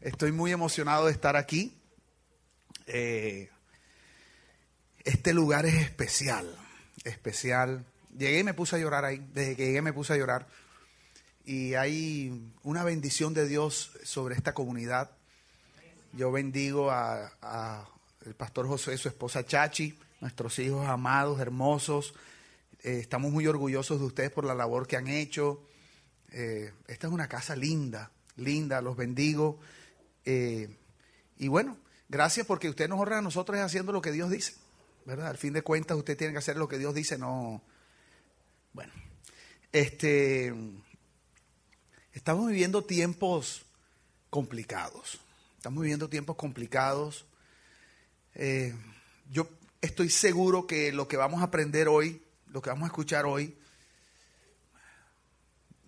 Estoy muy emocionado de estar aquí. Eh, este lugar es especial, especial. Llegué y me puse a llorar ahí. Desde que llegué me puse a llorar. Y hay una bendición de Dios sobre esta comunidad. Yo bendigo a, el pastor José, su esposa Chachi, nuestros hijos amados, hermosos. Eh, estamos muy orgullosos de ustedes por la labor que han hecho. Eh, esta es una casa linda, linda, los bendigo. Eh, y bueno, gracias porque usted nos honra a nosotros haciendo lo que Dios dice, ¿verdad? Al fin de cuentas, usted tiene que hacer lo que Dios dice, no. Bueno, este. Estamos viviendo tiempos complicados. Estamos viviendo tiempos complicados. Eh, yo estoy seguro que lo que vamos a aprender hoy, lo que vamos a escuchar hoy,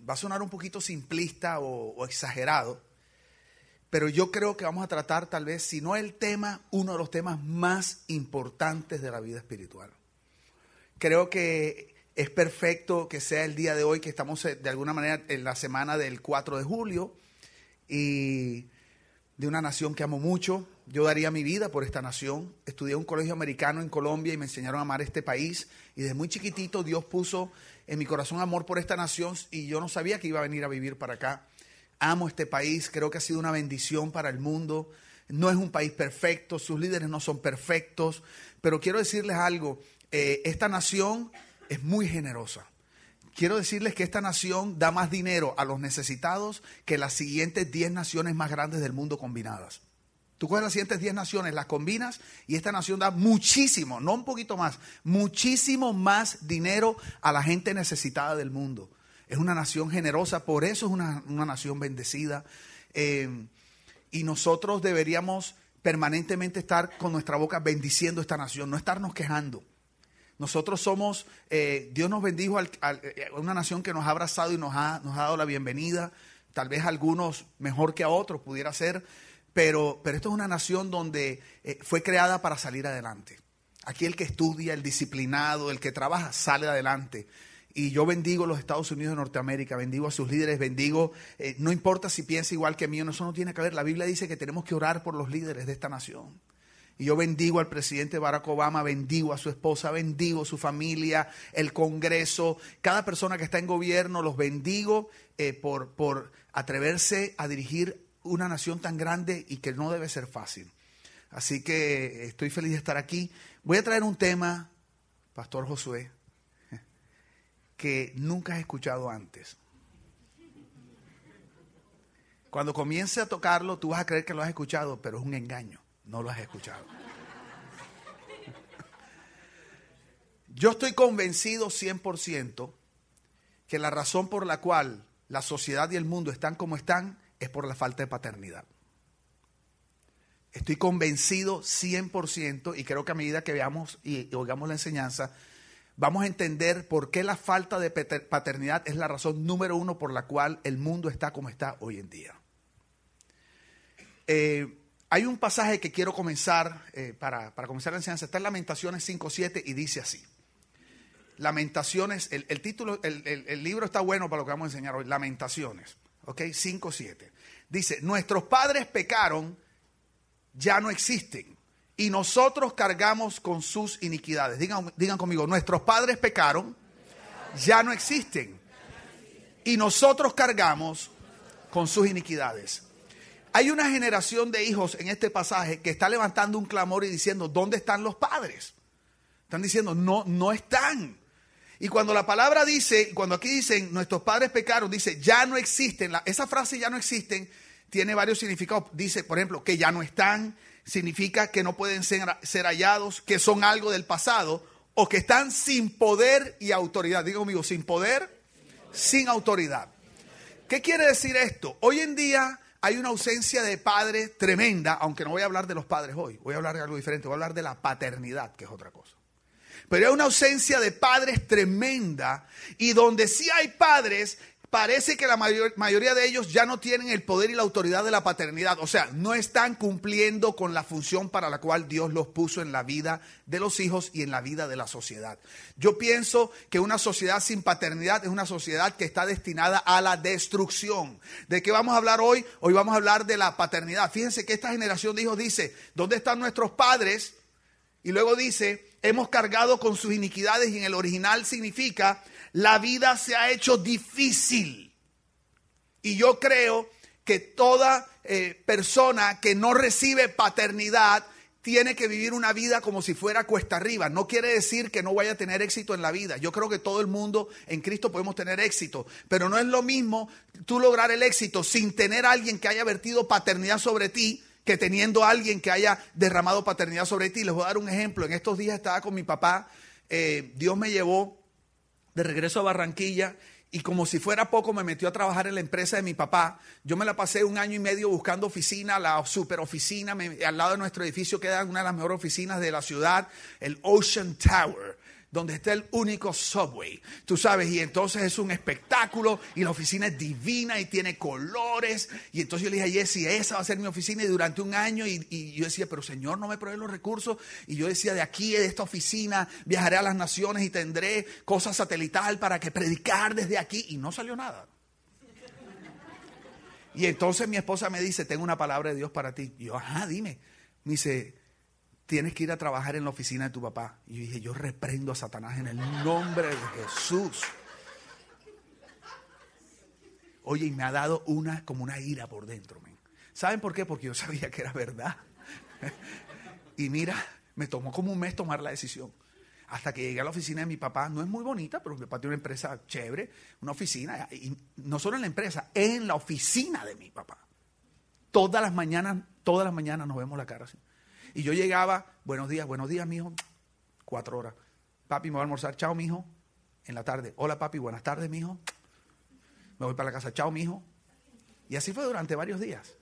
va a sonar un poquito simplista o exagerado, pero yo creo que vamos a tratar tal vez, si no el tema, uno de los temas más importantes de la vida espiritual. Creo que es perfecto que sea el día de hoy, que estamos eh, de alguna manera en la semana del 4 de julio y de una nación que amo mucho. Yo daría mi vida por esta nación. Estudié en un colegio americano en Colombia y me enseñaron a amar este país. Y desde muy chiquitito Dios puso en mi corazón amor por esta nación y yo no sabía que iba a venir a vivir para acá. Amo este país, creo que ha sido una bendición para el mundo. No es un país perfecto, sus líderes no son perfectos, pero quiero decirles algo, eh, esta nación es muy generosa. Quiero decirles que esta nación da más dinero a los necesitados que las siguientes 10 naciones más grandes del mundo combinadas. Tú coges las siguientes 10 naciones, las combinas y esta nación da muchísimo, no un poquito más, muchísimo más dinero a la gente necesitada del mundo es una nación generosa, por eso es una, nación bendecida. Eh, y nosotros deberíamos permanentemente estar con nuestra boca bendiciendo esta nación, no estarnos quejando. Nosotros somos, eh, Dios nos bendijo a eh, una nación que nos ha abrazado y nos ha, nos ha dado la bienvenida, tal vez algunos mejor que a otros pudiera ser, pero, pero esto es una nación donde fue creada para salir adelante. Aquí el que estudia, el disciplinado, el que trabaja, sale adelante y yo bendigo a los Estados Unidos de Norteamérica, bendigo a sus líderes, bendigo, eh, no importa si piensa igual que mí, no, eso no tiene que ver. La Biblia dice que tenemos que orar por los líderes de esta nación. Y yo bendigo al presidente Barack Obama, bendigo a su esposa, bendigo a su familia, el Congreso, cada persona que está en gobierno, los bendigo eh, por, por atreverse a dirigir una nación tan grande y que no debe ser fácil. Así que estoy feliz de estar aquí. Voy a traer un tema, Pastor Josué, que nunca has escuchado antes. Cuando comience a tocarlo, tú vas a creer que lo has escuchado, pero es un engaño, no lo has escuchado. Yo estoy convencido 100% que la razón por la cual la sociedad y el mundo están como están es por la falta de paternidad. Estoy convencido 100% y creo que a medida que veamos y oigamos la enseñanza, vamos a entender por qué la falta de paternidad es la razón número uno por la cual el mundo está como está hoy en día. Eh, hay un pasaje que quiero comenzar eh, para, comenzar la enseñanza. Está en Lamentaciones 5.7 y dice así. Lamentaciones, el, título, el, el, libro está bueno para lo que vamos a enseñar hoy. Lamentaciones, ¿ok? 5.7. Dice, nuestros padres pecaron, ya no existen y nosotros cargamos con sus iniquidades. Digan, digan conmigo, nuestros padres pecaron, ya no existen. Y nosotros cargamos con sus iniquidades. Hay una generación de hijos en este pasaje que está levantando un clamor y diciendo, ¿dónde están los padres? Están diciendo, no, no están. Y cuando la palabra dice, cuando aquí dicen, nuestros padres pecaron, dice, ya no existen. esa frase ya no existen tiene varios significados. Dice, por ejemplo, que ya no están, significa que no pueden ser, ser hallados, que son algo del pasado o que están sin poder y autoridad. Digo conmigo, sin poder, sin autoridad. ¿Qué quiere decir esto? Hoy en día hay una ausencia de padre tremenda, aunque no voy a hablar de los padres hoy, voy a hablar de algo diferente, voy a hablar de la paternidad, que es otra cosa. Pero hay una ausencia de padres tremenda y donde sí hay padres, parece que la mayoría de ellos ya no tienen el poder y la autoridad de la paternidad. O sea, no están cumpliendo con la función para la cual Dios los puso en la vida de los hijos y en la vida de la sociedad. Yo pienso que una sociedad sin paternidad es una sociedad que está destinada a la destrucción. ¿De qué vamos a hablar hoy? Hoy vamos a hablar de la paternidad. Fíjense que esta generación de hijos dice, ¿dónde están nuestros padres? Y luego dice, hemos cargado con sus iniquidades y en el original significa la vida se ha hecho difícil. Y yo creo que toda eh, persona que no recibe paternidad tiene que vivir una vida como si fuera cuesta arriba. No quiere decir que no vaya a tener éxito en la vida. Yo creo que todo el mundo en Cristo podemos tener éxito, pero no es lo mismo tú lograr el éxito sin tener alguien que haya vertido paternidad sobre ti que teniendo alguien que haya derramado paternidad sobre ti. Les voy a dar un ejemplo. En estos días estaba con mi papá. Eh, Dios me llevó de regreso a Barranquilla y como si fuera poco me metió a trabajar en la empresa de mi papá. Yo me la pasé un año y medio buscando oficina, la super oficina, al lado de nuestro edificio queda una de las mejores oficinas de la ciudad, el Ocean Tower donde está el único subway, tú sabes, y entonces es un espectáculo y la oficina es divina y tiene colores, y entonces yo le dije a Jesse, esa va a ser mi oficina y durante un año, y, yo decía, pero Señor, no me provee los recursos, y yo decía, de aquí, de esta oficina, viajaré a las naciones y tendré cosas satelital para que predicar desde aquí, y no salió nada. Y entonces mi esposa me dice, tengo una palabra de Dios para ti. Y yo, ajá, dime. Me dice, tienes que ir a trabajar en la oficina de tu papá. Y yo dije, yo reprendo a Satanás en el nombre de Jesús. Oye, y me ha dado una como una ira por dentro. ¿Saben por qué? Porque yo sabía que era verdad. y mira, me tomó como un mes tomar la decisión. Hasta que llegué a la oficina de mi papá, no es muy bonita, pero mi papá tiene una empresa chévere, una oficina, y no solo en la empresa, en la oficina de mi papá. Todas las mañanas, todas las mañanas nos vemos la cara así. Y yo llegaba, buenos días, buenos días, mijo, cuatro horas. Papi, me voy a almorzar, chao, mijo, en la tarde. Hola, papi, buenas tardes, mijo. Me voy para la casa, chao, mijo. Y así fue durante varios días.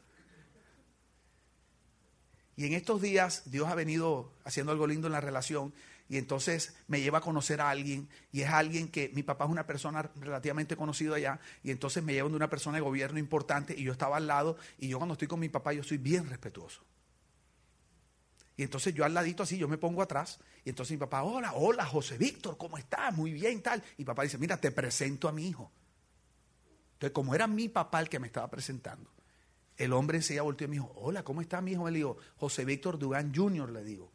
Y en estos días Dios ha venido haciendo algo lindo en la relación y entonces me lleva a conocer a alguien y es alguien que mi papá es una persona relativamente conocida allá y entonces me lleva de una persona de gobierno importante y yo estaba al lado y yo cuando estoy con mi papá yo soy bien respetuoso. Y entonces yo al ladito así, yo me pongo atrás. Y entonces mi papá, hola, hola, José Víctor, ¿cómo estás? Muy bien, tal. Y papá dice, mira, te presento a mi hijo. Entonces, como era mi papá el que me estaba presentando, el hombre enseguida volteó y me dijo, hola, ¿cómo está mi hijo? Le digo, José Víctor Dugan Jr., le digo.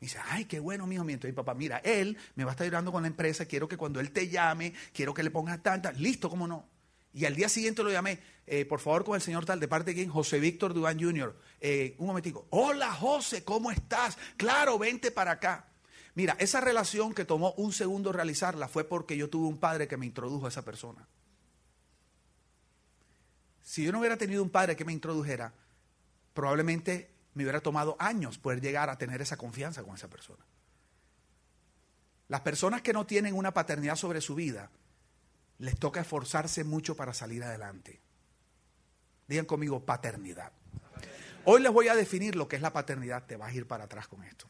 Me dice, ay, qué bueno, mi hijo. Entonces, mi papá, mira, él me va a estar ayudando con la empresa, quiero que cuando él te llame, quiero que le pongas tantas. Listo, ¿cómo no? Y al día siguiente lo llamé, eh, por favor, con el señor tal, de parte de quién, José Víctor Duán Jr. Eh, un momentico, hola José, ¿cómo estás? Claro, vente para acá. Mira, esa relación que tomó un segundo realizarla fue porque yo tuve un padre que me introdujo a esa persona. Si yo no hubiera tenido un padre que me introdujera, probablemente me hubiera tomado años poder llegar a tener esa confianza con esa persona. Las personas que no tienen una paternidad sobre su vida, les toca esforzarse mucho para salir adelante. Digan conmigo paternidad. Hoy les voy a definir lo que es la paternidad. Te vas a ir para atrás con esto.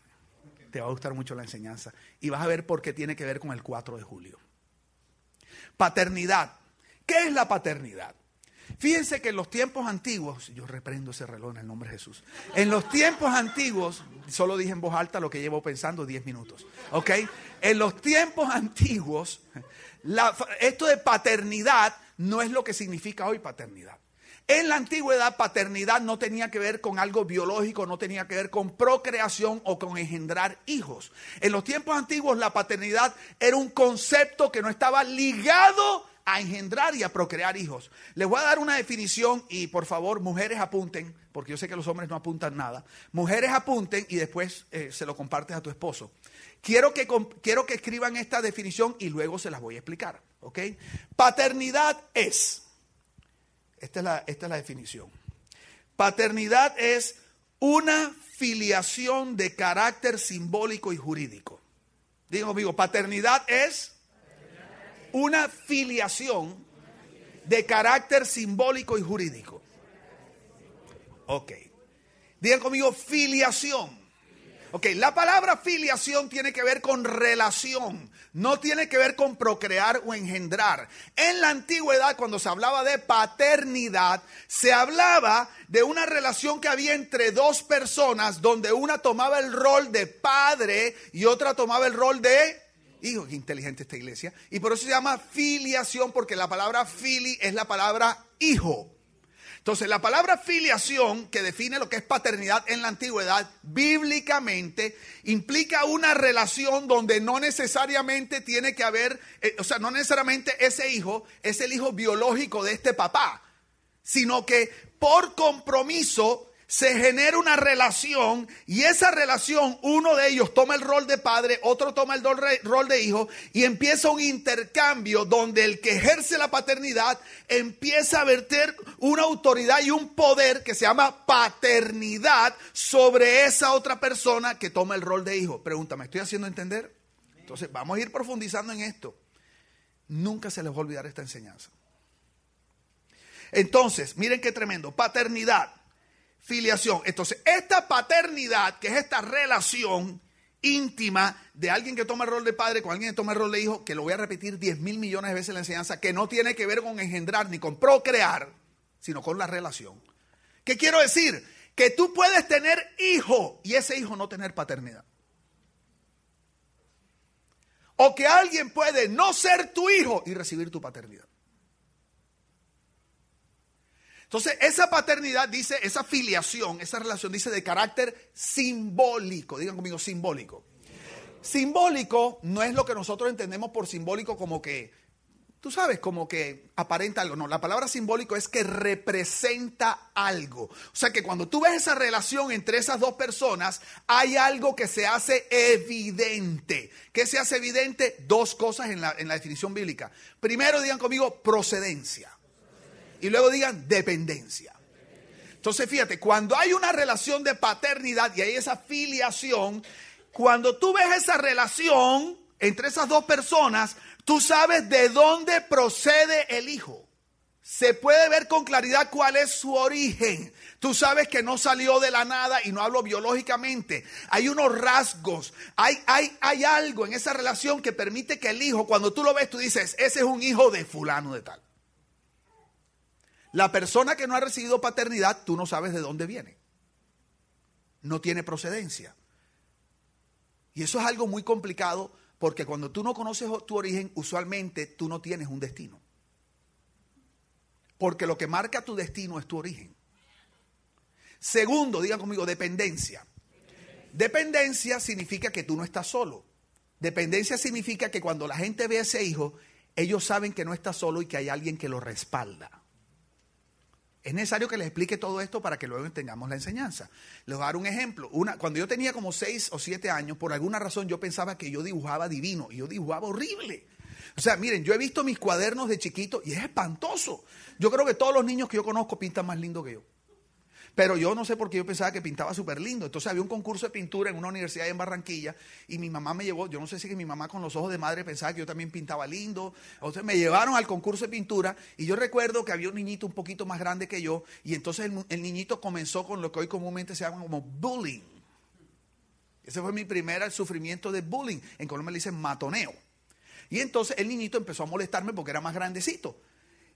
Te va a gustar mucho la enseñanza. Y vas a ver por qué tiene que ver con el 4 de julio. Paternidad. ¿Qué es la paternidad? Fíjense que en los tiempos antiguos, yo reprendo ese reloj en el nombre de Jesús. En los tiempos antiguos, solo dije en voz alta lo que llevo pensando 10 minutos. ¿Ok? En los tiempos antiguos, esto de paternidad no es lo que significa hoy paternidad. En la antigüedad, paternidad no tenía que ver con algo biológico, no tenía que ver con procreación o con engendrar hijos. En los tiempos antiguos, la paternidad era un concepto que no estaba ligado a engendrar y a procrear hijos. Les voy a dar una definición y por favor, mujeres apunten, porque yo sé que los hombres no apuntan nada. Mujeres apunten y después eh, se lo compartes a tu esposo. Quiero que, quiero que escriban esta definición y luego se las voy a explicar. ¿ok? Paternidad es, esta es, la, esta es la definición. Paternidad es una filiación de carácter simbólico y jurídico. Digo, amigo, paternidad es una filiación de carácter simbólico y jurídico. Ok. Digan conmigo, filiación Ok, la palabra filiación tiene que ver con relación, no tiene que ver con procrear o engendrar. En la antigüedad, cuando se hablaba de paternidad, se hablaba de una relación que había entre dos personas donde una tomaba el rol de padre y otra tomaba el rol de hijo. Qué inteligente esta iglesia. Y por eso se llama filiación, porque la palabra fili es la palabra hijo. Entonces, la palabra filiación, que define lo que es paternidad en la antigüedad, bíblicamente implica una relación donde no necesariamente tiene que haber, eh, o sea, no necesariamente ese hijo es el hijo biológico de este papá, sino que por compromiso se genera una relación y esa relación, uno de ellos toma el rol de padre, otro toma el rol de hijo y empieza un intercambio donde el que ejerce la paternidad empieza a verter una autoridad y un poder que se llama paternidad sobre esa otra persona que toma el rol de hijo. Pregúntame, ¿estoy haciendo entender? Entonces, vamos a ir profundizando en esto. Nunca se les va a olvidar esta enseñanza. Entonces, miren qué tremendo. Paternidad filiación. Entonces, esta paternidad, que es esta relación íntima de alguien que toma el rol de padre con alguien que toma el rol de hijo, que lo voy a repetir 10 mil millones de veces en la enseñanza, que no tiene que ver con engendrar ni con procrear, sino con la relación. ¿Qué quiero decir? Que tú puedes tener hijo y ese hijo no tener paternidad. O que alguien puede no ser tu hijo y recibir tu paternidad. Entonces, esa paternidad dice, esa filiación, esa relación dice de carácter simbólico. Digan conmigo, simbólico. Simbólico no es lo que nosotros entendemos por simbólico como que, tú sabes, como que aparenta algo. No, la palabra simbólico es que representa algo. O sea que cuando tú ves esa relación entre esas dos personas, hay algo que se hace evidente. ¿Qué se hace evidente? Dos cosas en la, en la definición bíblica. Primero, digan conmigo, procedencia y luego digan dependencia. Entonces, fíjate, cuando hay una relación de paternidad y hay esa filiación, cuando tú ves esa relación entre esas dos personas, tú sabes de dónde procede el hijo. Se puede ver con claridad cuál es su origen. Tú sabes que no salió de la nada y no hablo biológicamente. Hay unos rasgos, hay, hay, hay algo en esa relación que permite que el hijo, cuando tú lo ves, tú dices, ese es un hijo de fulano de tal. La persona que no ha recibido paternidad, tú no sabes de dónde viene. No tiene procedencia. Y eso es algo muy complicado porque cuando tú no conoces tu origen, usualmente tú no tienes un destino. Porque lo que marca tu destino es tu origen. Segundo, digan conmigo, dependencia. Dependencia significa que tú no estás solo. Dependencia significa que cuando la gente ve a ese hijo, ellos saben que no está solo y que hay alguien que lo respalda. Es necesario que les explique todo esto para que luego entendamos la enseñanza. Les voy a dar un ejemplo. Una, cuando yo tenía como seis o siete años, por alguna razón yo pensaba que yo dibujaba divino y yo dibujaba horrible. O sea, miren, yo he visto mis cuadernos de chiquito y es espantoso. Yo creo que todos los niños que yo conozco pintan más lindo que yo. Pero yo no sé por qué yo pensaba que pintaba súper lindo. Entonces había un concurso de pintura en una universidad en Barranquilla y mi mamá me llevó, yo no sé si que mi mamá con los ojos de madre pensaba que yo también pintaba lindo. Entonces me llevaron al concurso de pintura y yo recuerdo que había un niñito un poquito más grande que yo y entonces el, niñito comenzó con lo que hoy comúnmente se llama como bullying. Ese fue mi primer sufrimiento de bullying. En Colombia le dicen matoneo. Y entonces el niñito empezó a molestarme porque era más grandecito.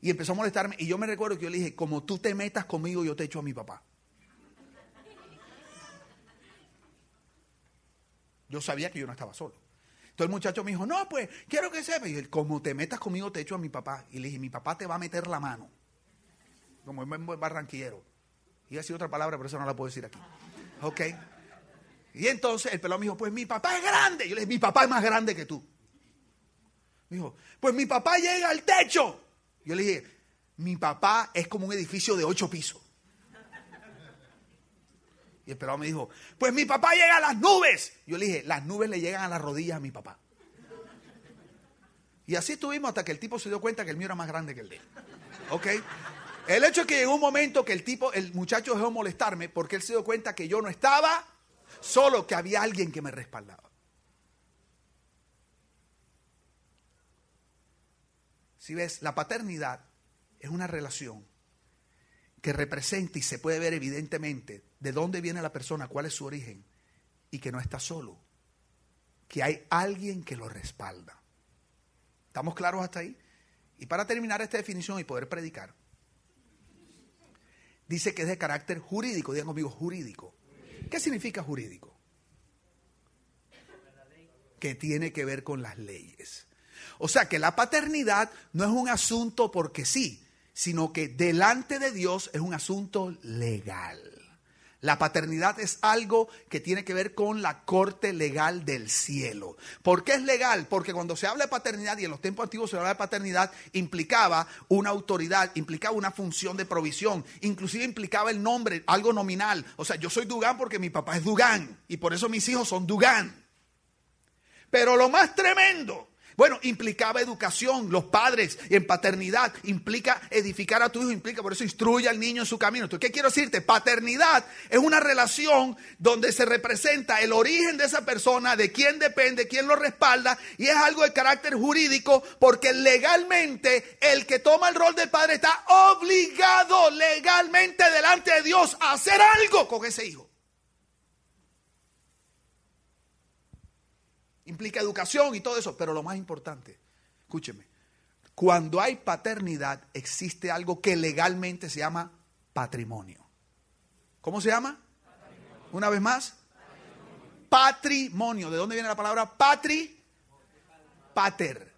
Y empezó a molestarme. Y yo me recuerdo que yo le dije, como tú te metas conmigo, yo te echo a mi papá. Yo sabía que yo no estaba solo. Entonces el muchacho me dijo, no, pues quiero que sepa. Y él, como te metas conmigo, te echo a mi papá. Y le dije, mi papá te va a meter la mano. Como es barranquillero. Y así otra palabra, pero eso no la puedo decir aquí. Ok. Y entonces el pelón me dijo, pues mi papá es grande. Yo le dije, mi papá es más grande que tú. Me dijo, pues mi papá llega al techo. Yo le dije, mi papá es como un edificio de ocho pisos. Y el pelado me dijo, pues mi papá llega a las nubes. Yo le dije, las nubes le llegan a las rodillas a mi papá. Y así estuvimos hasta que el tipo se dio cuenta que el mío era más grande que el de él. ¿Ok? El hecho es que llegó un momento que el tipo, el muchacho dejó molestarme porque él se dio cuenta que yo no estaba solo, que había alguien que me respaldaba. Si ves, la paternidad es una relación que representa y se puede ver evidentemente de dónde viene la persona, cuál es su origen y que no está solo, que hay alguien que lo respalda. ¿Estamos claros hasta ahí? Y para terminar esta definición y poder predicar, dice que es de carácter jurídico, digan conmigo jurídico. ¿Qué significa jurídico? Que tiene que ver con las leyes. O sea que la paternidad no es un asunto porque sí, sino que delante de Dios es un asunto legal. La paternidad es algo que tiene que ver con la corte legal del cielo. ¿Por qué es legal? Porque cuando se habla de paternidad, y en los tiempos antiguos se habla de paternidad, implicaba una autoridad, implicaba una función de provisión, inclusive implicaba el nombre, algo nominal. O sea, yo soy Dugán porque mi papá es Dugán, y por eso mis hijos son Dugán. Pero lo más tremendo bueno, implicaba educación, los padres en paternidad, implica edificar a tu hijo, implica, por eso instruye al niño en su camino. Entonces, ¿qué quiero decirte? Paternidad es una relación donde se representa el origen de esa persona, de quién depende, quién lo respalda, y es algo de carácter jurídico, porque legalmente el que toma el rol del padre está obligado legalmente delante de Dios a hacer algo con ese hijo. Implica educación y todo eso, pero lo más importante, escúcheme, cuando hay paternidad existe algo que legalmente se llama patrimonio. ¿Cómo se llama? Una vez más. Patrimonio. ¿De dónde viene la palabra patri? Pater.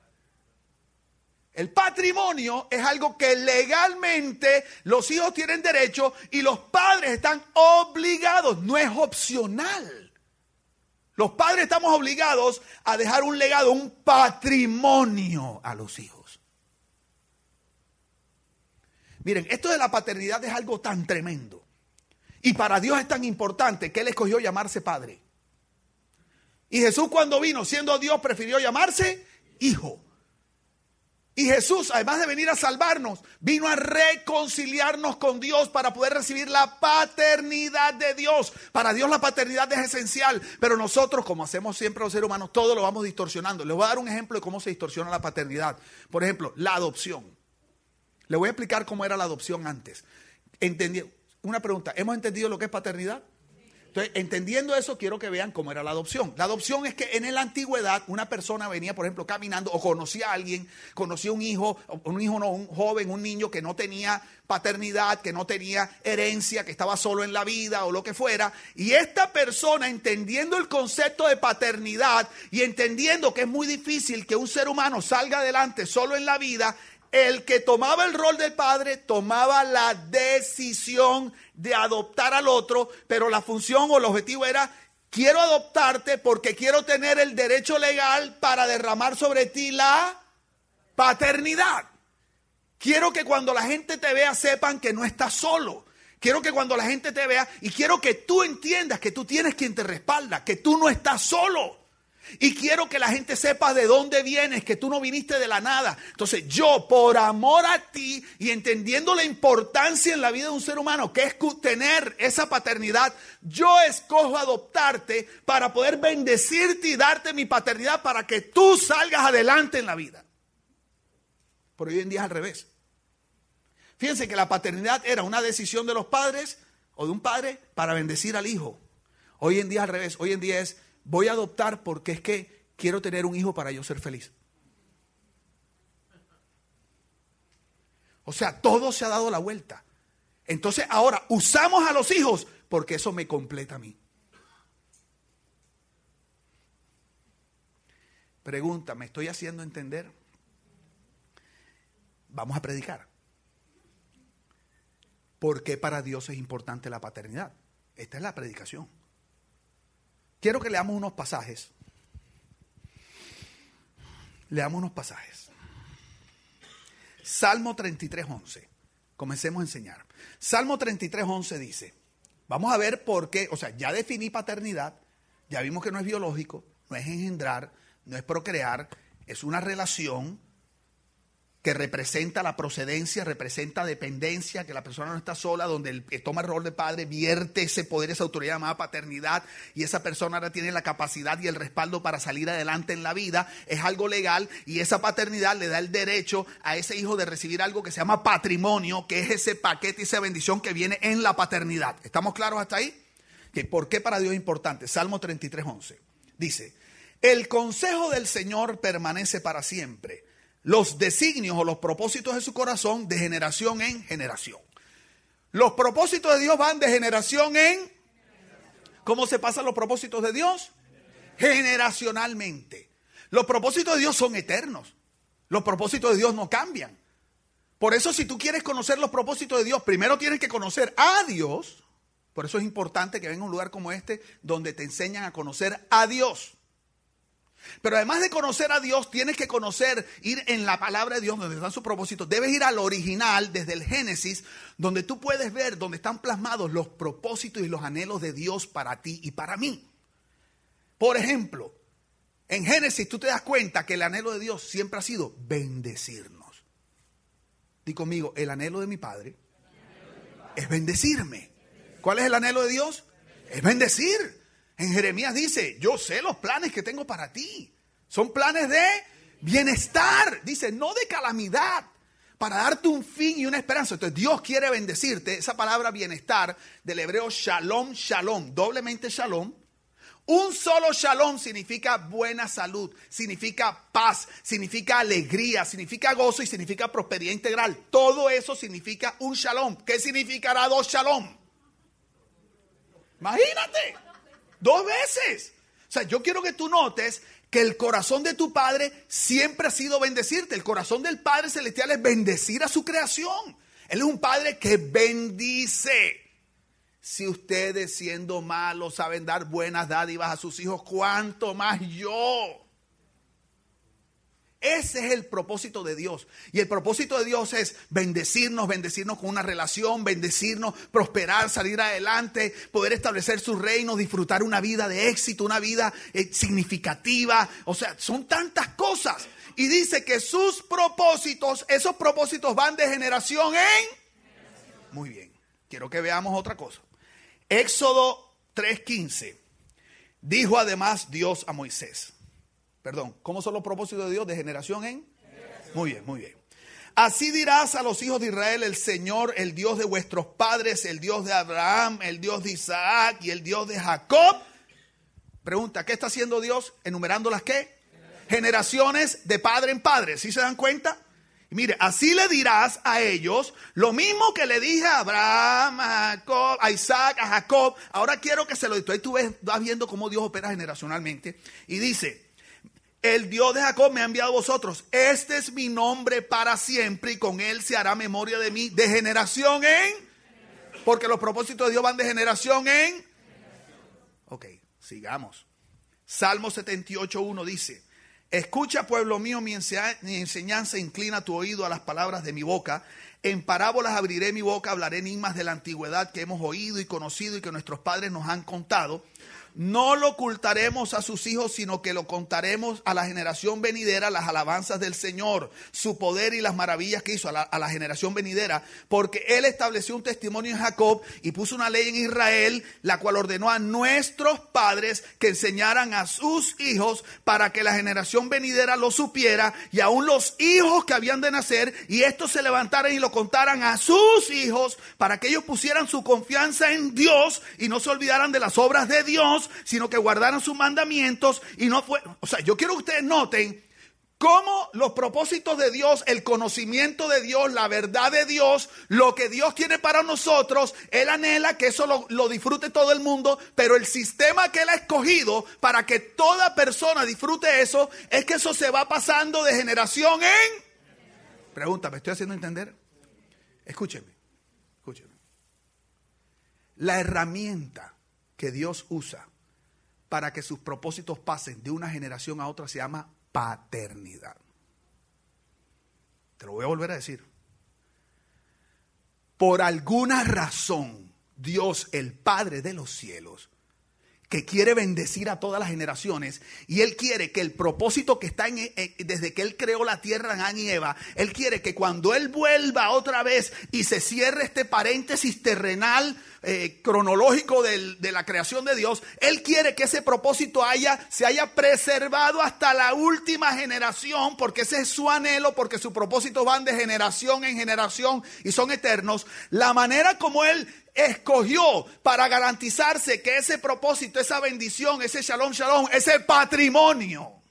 El patrimonio es algo que legalmente los hijos tienen derecho y los padres están obligados, no es opcional. Los padres estamos obligados a dejar un legado, un patrimonio a los hijos. Miren, esto de la paternidad es algo tan tremendo. Y para Dios es tan importante que Él escogió llamarse padre. Y Jesús cuando vino siendo Dios prefirió llamarse hijo. Y Jesús, además de venir a salvarnos, vino a reconciliarnos con Dios para poder recibir la paternidad de Dios. Para Dios la paternidad es esencial, pero nosotros, como hacemos siempre los seres humanos, todo lo vamos distorsionando. Les voy a dar un ejemplo de cómo se distorsiona la paternidad. Por ejemplo, la adopción. Le voy a explicar cómo era la adopción antes. Entendí, una pregunta, ¿hemos entendido lo que es paternidad? Entonces, entendiendo eso, quiero que vean cómo era la adopción. La adopción es que en la antigüedad una persona venía, por ejemplo, caminando o conocía a alguien, conocía un hijo, un hijo no, un joven, un niño que no tenía paternidad, que no tenía herencia, que estaba solo en la vida o lo que fuera. Y esta persona, entendiendo el concepto de paternidad y entendiendo que es muy difícil que un ser humano salga adelante solo en la vida, el que tomaba el rol del padre tomaba la decisión de adoptar al otro, pero la función o el objetivo era, quiero adoptarte porque quiero tener el derecho legal para derramar sobre ti la paternidad. Quiero que cuando la gente te vea sepan que no estás solo. Quiero que cuando la gente te vea y quiero que tú entiendas que tú tienes quien te respalda, que tú no estás solo. Y quiero que la gente sepa de dónde vienes, que tú no viniste de la nada. Entonces yo, por amor a ti y entendiendo la importancia en la vida de un ser humano, que es tener esa paternidad, yo escojo adoptarte para poder bendecirte y darte mi paternidad para que tú salgas adelante en la vida. Pero hoy en día es al revés. Fíjense que la paternidad era una decisión de los padres o de un padre para bendecir al hijo. Hoy en día es al revés. Hoy en día es voy a adoptar porque es que quiero tener un hijo para yo ser feliz. O sea, todo se ha dado la vuelta. Entonces ahora usamos a los hijos porque eso me completa a mí. Pregunta, ¿me estoy haciendo entender? Vamos a predicar. ¿Por qué para Dios es importante la paternidad? Esta es la predicación. Quiero que leamos unos pasajes. Leamos unos pasajes. Salmo 33, 11. Comencemos a enseñar. Salmo 33, 11 dice, vamos a ver por qué, o sea, ya definí paternidad, ya vimos que no es biológico, no es engendrar, no es procrear, es una relación que representa la procedencia, representa dependencia, que la persona no está sola, donde el toma el rol de padre vierte ese poder, esa autoridad llamada paternidad, y esa persona ahora tiene la capacidad y el respaldo para salir adelante en la vida, es algo legal, y esa paternidad le da el derecho a ese hijo de recibir algo que se llama patrimonio, que es ese paquete y esa bendición que viene en la paternidad. ¿Estamos claros hasta ahí? que ¿Por qué para Dios es importante? Salmo 33, 11. Dice, el consejo del Señor permanece para siempre. Los designios o los propósitos de su corazón de generación en generación. Los propósitos de Dios van de generación en... ¿Cómo se pasan los propósitos de Dios? Generacionalmente. Los propósitos de Dios son eternos. Los propósitos de Dios no cambian. Por eso si tú quieres conocer los propósitos de Dios, primero tienes que conocer a Dios. Por eso es importante que venga a un lugar como este donde te enseñan a conocer a Dios. Pero además de conocer a Dios, tienes que conocer, ir en la palabra de Dios donde están sus propósitos. Debes ir al original, desde el Génesis, donde tú puedes ver, donde están plasmados los propósitos y los anhelos de Dios para ti y para mí. Por ejemplo, en Génesis tú te das cuenta que el anhelo de Dios siempre ha sido bendecirnos. Di conmigo, el anhelo de mi Padre es bendecirme. ¿Cuál es el anhelo de Dios? Es bendecir. En Jeremías dice, yo sé los planes que tengo para ti. Son planes de bienestar. Dice, no de calamidad. Para darte un fin y una esperanza. Entonces Dios quiere bendecirte. Esa palabra bienestar del hebreo shalom, shalom, doblemente shalom. Un solo shalom significa buena salud, significa paz, significa alegría, significa gozo y significa prosperidad integral. Todo eso significa un shalom. ¿Qué significará dos shalom? Imagínate. Dos veces. O sea, yo quiero que tú notes que el corazón de tu Padre siempre ha sido bendecirte. El corazón del Padre Celestial es bendecir a su creación. Él es un Padre que bendice. Si ustedes siendo malos saben dar buenas dádivas a sus hijos, ¿cuánto más yo? Ese es el propósito de Dios. Y el propósito de Dios es bendecirnos, bendecirnos con una relación, bendecirnos, prosperar, salir adelante, poder establecer su reino, disfrutar una vida de éxito, una vida eh, significativa. O sea, son tantas cosas. Y dice que sus propósitos, esos propósitos van de generación en... Muy bien. Quiero que veamos otra cosa. Éxodo 3:15. Dijo además Dios a Moisés. Perdón, ¿cómo son los propósitos de Dios de generación en? Muy bien, muy bien. Así dirás a los hijos de Israel, el Señor, el Dios de vuestros padres, el Dios de Abraham, el Dios de Isaac y el Dios de Jacob. Pregunta, ¿qué está haciendo Dios? Enumerando las qué? Generaciones de padre en padre. ¿Sí se dan cuenta? mire, así le dirás a ellos lo mismo que le dije a Abraham, a Jacob, a Isaac, a Jacob. Ahora quiero que se lo. Ahí tú ves, vas viendo cómo Dios opera generacionalmente. Y dice, el Dios de Jacob me ha enviado a vosotros. Este es mi nombre para siempre y con él se hará memoria de mí de generación en... Porque los propósitos de Dios van de generación en... Ok, sigamos. Salmo 78.1 dice, escucha pueblo mío mi, enseñanza, inclina tu oído a las palabras de mi boca. En parábolas abriré mi boca, hablaré enigmas de la antigüedad que hemos oído y conocido y que nuestros padres nos han contado no lo ocultaremos a sus hijos, sino que lo contaremos a la generación venidera, las alabanzas del Señor, su poder y las maravillas que hizo a la, generación venidera, porque Él estableció un testimonio en Jacob y puso una ley en Israel, la cual ordenó a nuestros padres que enseñaran a sus hijos para que la generación venidera lo supiera y aún los hijos que habían de nacer y estos se levantaran y lo contaran a sus hijos para que ellos pusieran su confianza en Dios y no se olvidaran de las obras de Dios sino que guardaron sus mandamientos y no fue... O sea, yo quiero que ustedes noten cómo los propósitos de Dios, el conocimiento de Dios, la verdad de Dios, lo que Dios tiene para nosotros, Él anhela que eso lo, lo, disfrute todo el mundo, pero el sistema que Él ha escogido para que toda persona disfrute eso, es que eso se va pasando de generación en... Pregunta, ¿me estoy haciendo entender? Escúcheme, escúcheme. La herramienta que Dios usa para que sus propósitos pasen de una generación a otra se llama paternidad. Te lo voy a volver a decir. Por alguna razón, Dios, el Padre de los cielos, que quiere bendecir a todas las generaciones y Él quiere que el propósito que está en, desde que Él creó la tierra en Adán y Eva, Él quiere que cuando Él vuelva otra vez y se cierre este paréntesis terrenal eh, cronológico de la creación de Dios, Él quiere que ese propósito haya, se haya preservado hasta la última generación, porque ese es su anhelo, porque sus propósitos van de generación en generación y son eternos. La manera como Él escogió para garantizarse que ese propósito, esa bendición, ese shalom, shalom, ese patrimonio,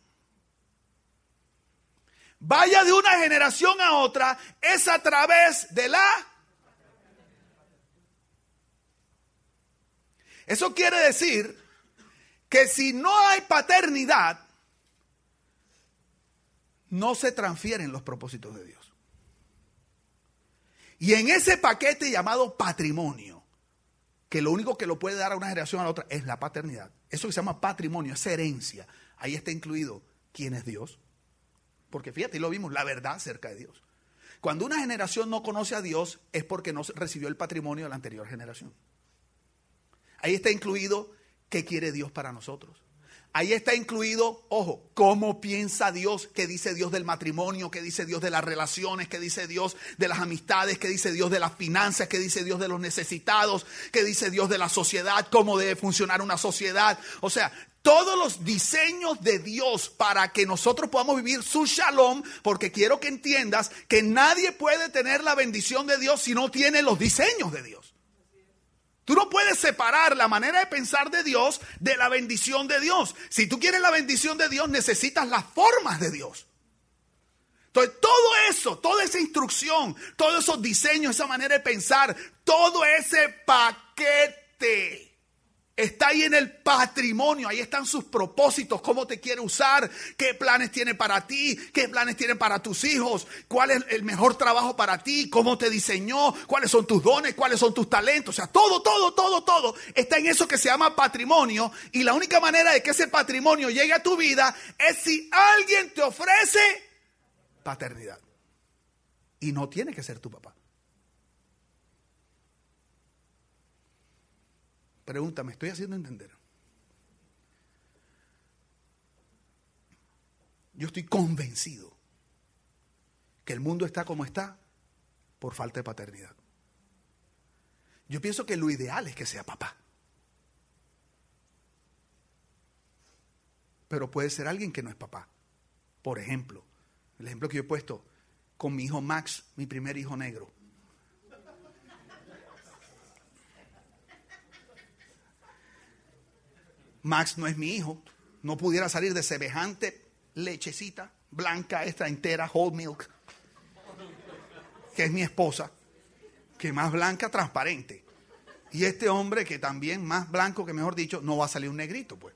vaya de una generación a otra, es a través de la... Eso quiere decir que si no hay paternidad, no se transfieren los propósitos de Dios. Y en ese paquete llamado patrimonio, que lo único que lo puede dar a una generación a la otra es la paternidad. Eso que se llama patrimonio, esa herencia. Ahí está incluido quién es Dios. Porque fíjate, y lo vimos, la verdad acerca de Dios. Cuando una generación no conoce a Dios es porque no recibió el patrimonio de la anterior generación. Ahí está incluido qué quiere Dios para nosotros. Ahí está incluido, ojo, cómo piensa Dios, qué dice Dios del matrimonio, qué dice Dios de las relaciones, qué dice Dios de las amistades, qué dice Dios de las finanzas, qué dice Dios de los necesitados, qué dice Dios de la sociedad, cómo debe funcionar una sociedad. O sea, todos los diseños de Dios para que nosotros podamos vivir su shalom, porque quiero que entiendas que nadie puede tener la bendición de Dios si no tiene los diseños de Dios. Tú no puedes separar la manera de pensar de Dios de la bendición de Dios. Si tú quieres la bendición de Dios, necesitas las formas de Dios. Entonces, todo eso, toda esa instrucción, todos esos diseños, esa manera de pensar, todo ese paquete Está ahí en el patrimonio, ahí están sus propósitos, cómo te quiere usar, qué planes tiene para ti, qué planes tiene para tus hijos, cuál es el mejor trabajo para ti, cómo te diseñó, cuáles son tus dones, cuáles son tus talentos. O sea, todo, todo, todo, todo está en eso que se llama patrimonio. Y la única manera de que ese patrimonio llegue a tu vida es si alguien te ofrece paternidad. Y no tiene que ser tu papá. Pregunta, ¿me estoy haciendo entender? Yo estoy convencido que el mundo está como está por falta de paternidad. Yo pienso que lo ideal es que sea papá. Pero puede ser alguien que no es papá. Por ejemplo, el ejemplo que yo he puesto con mi hijo Max, mi primer hijo negro. Max no es mi hijo, no pudiera salir de semejante lechecita blanca, esta entera, whole milk, que es mi esposa, que más blanca, transparente. Y este hombre que también más blanco, que mejor dicho, no va a salir un negrito, pues.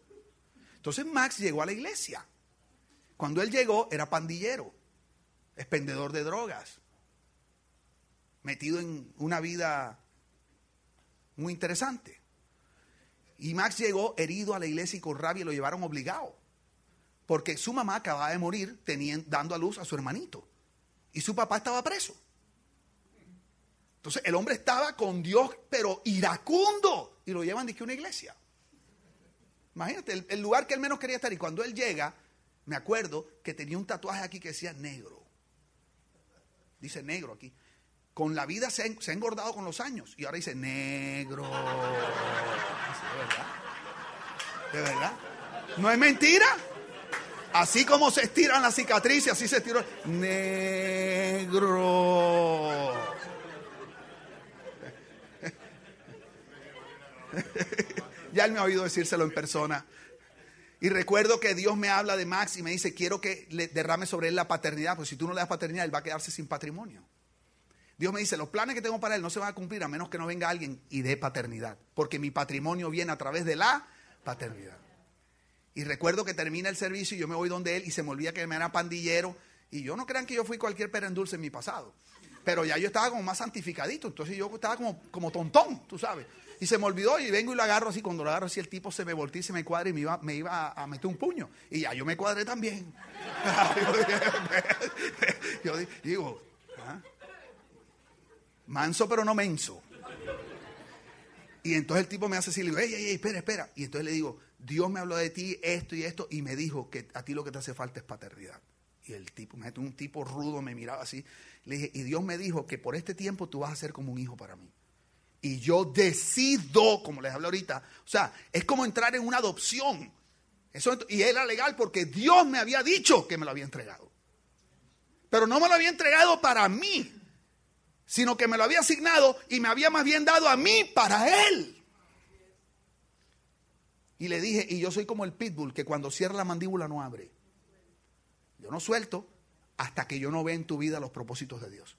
Entonces Max llegó a la iglesia. Cuando él llegó era pandillero, expendedor de drogas, metido en una vida muy interesante. Y Max llegó herido a la iglesia y con rabia lo llevaron obligado. Porque su mamá acababa de morir teniendo, dando a luz a su hermanito. Y su papá estaba preso. Entonces el hombre estaba con Dios, pero iracundo. Y lo llevan de una iglesia. Imagínate, el, el lugar que él menos quería estar. Y cuando él llega, me acuerdo que tenía un tatuaje aquí que decía negro. Dice negro aquí con la vida se ha, engordado con los años. Y ahora dice negro. ¿De verdad? ¿De verdad? ¿No es mentira? Así como se estiran las cicatrices, así se estiró. Negro. ya él me ha oído decírselo en persona. Y recuerdo que Dios me habla de Max y me dice, quiero que le derrame sobre él la paternidad, porque si tú no le das paternidad, él va a quedarse sin patrimonio. Dios me dice, los planes que tengo para él no se van a cumplir a menos que no venga alguien y dé paternidad, porque mi patrimonio viene a través de la paternidad. Y recuerdo que termina el servicio y yo me voy donde él y se me olvida que me era pandillero. Y yo no crean que yo fui cualquier perendulce en mi pasado. Pero ya yo estaba como más santificadito, entonces yo estaba como, como tontón, tú sabes. Y se me olvidó y vengo y lo agarro así. Cuando lo agarro así, el tipo se me voltea y se me cuadra y me iba, me iba a, meter un puño. Y ya yo me cuadré también. yo digo, manso pero no menso. Y entonces el tipo me hace así, le digo, ey, ey, espera, espera. Y entonces le digo, Dios me habló de ti, esto y esto, y me dijo que a ti lo que te hace falta es paternidad. Y el tipo, un tipo rudo, me miraba así. Le dije, y Dios me dijo que por este tiempo tú vas a ser como un hijo para mí. Y yo decido, como les hablo ahorita, o sea, es como entrar en una adopción. Y era legal porque Dios me había dicho que me lo había entregado. Pero no me lo había entregado para mí, sino que me lo había asignado y me había más bien dado a mí para él. Y le dije, y yo soy como el pitbull que cuando cierra la mandíbula no abre. Yo no suelto hasta que yo no vea en tu vida los propósitos de Dios.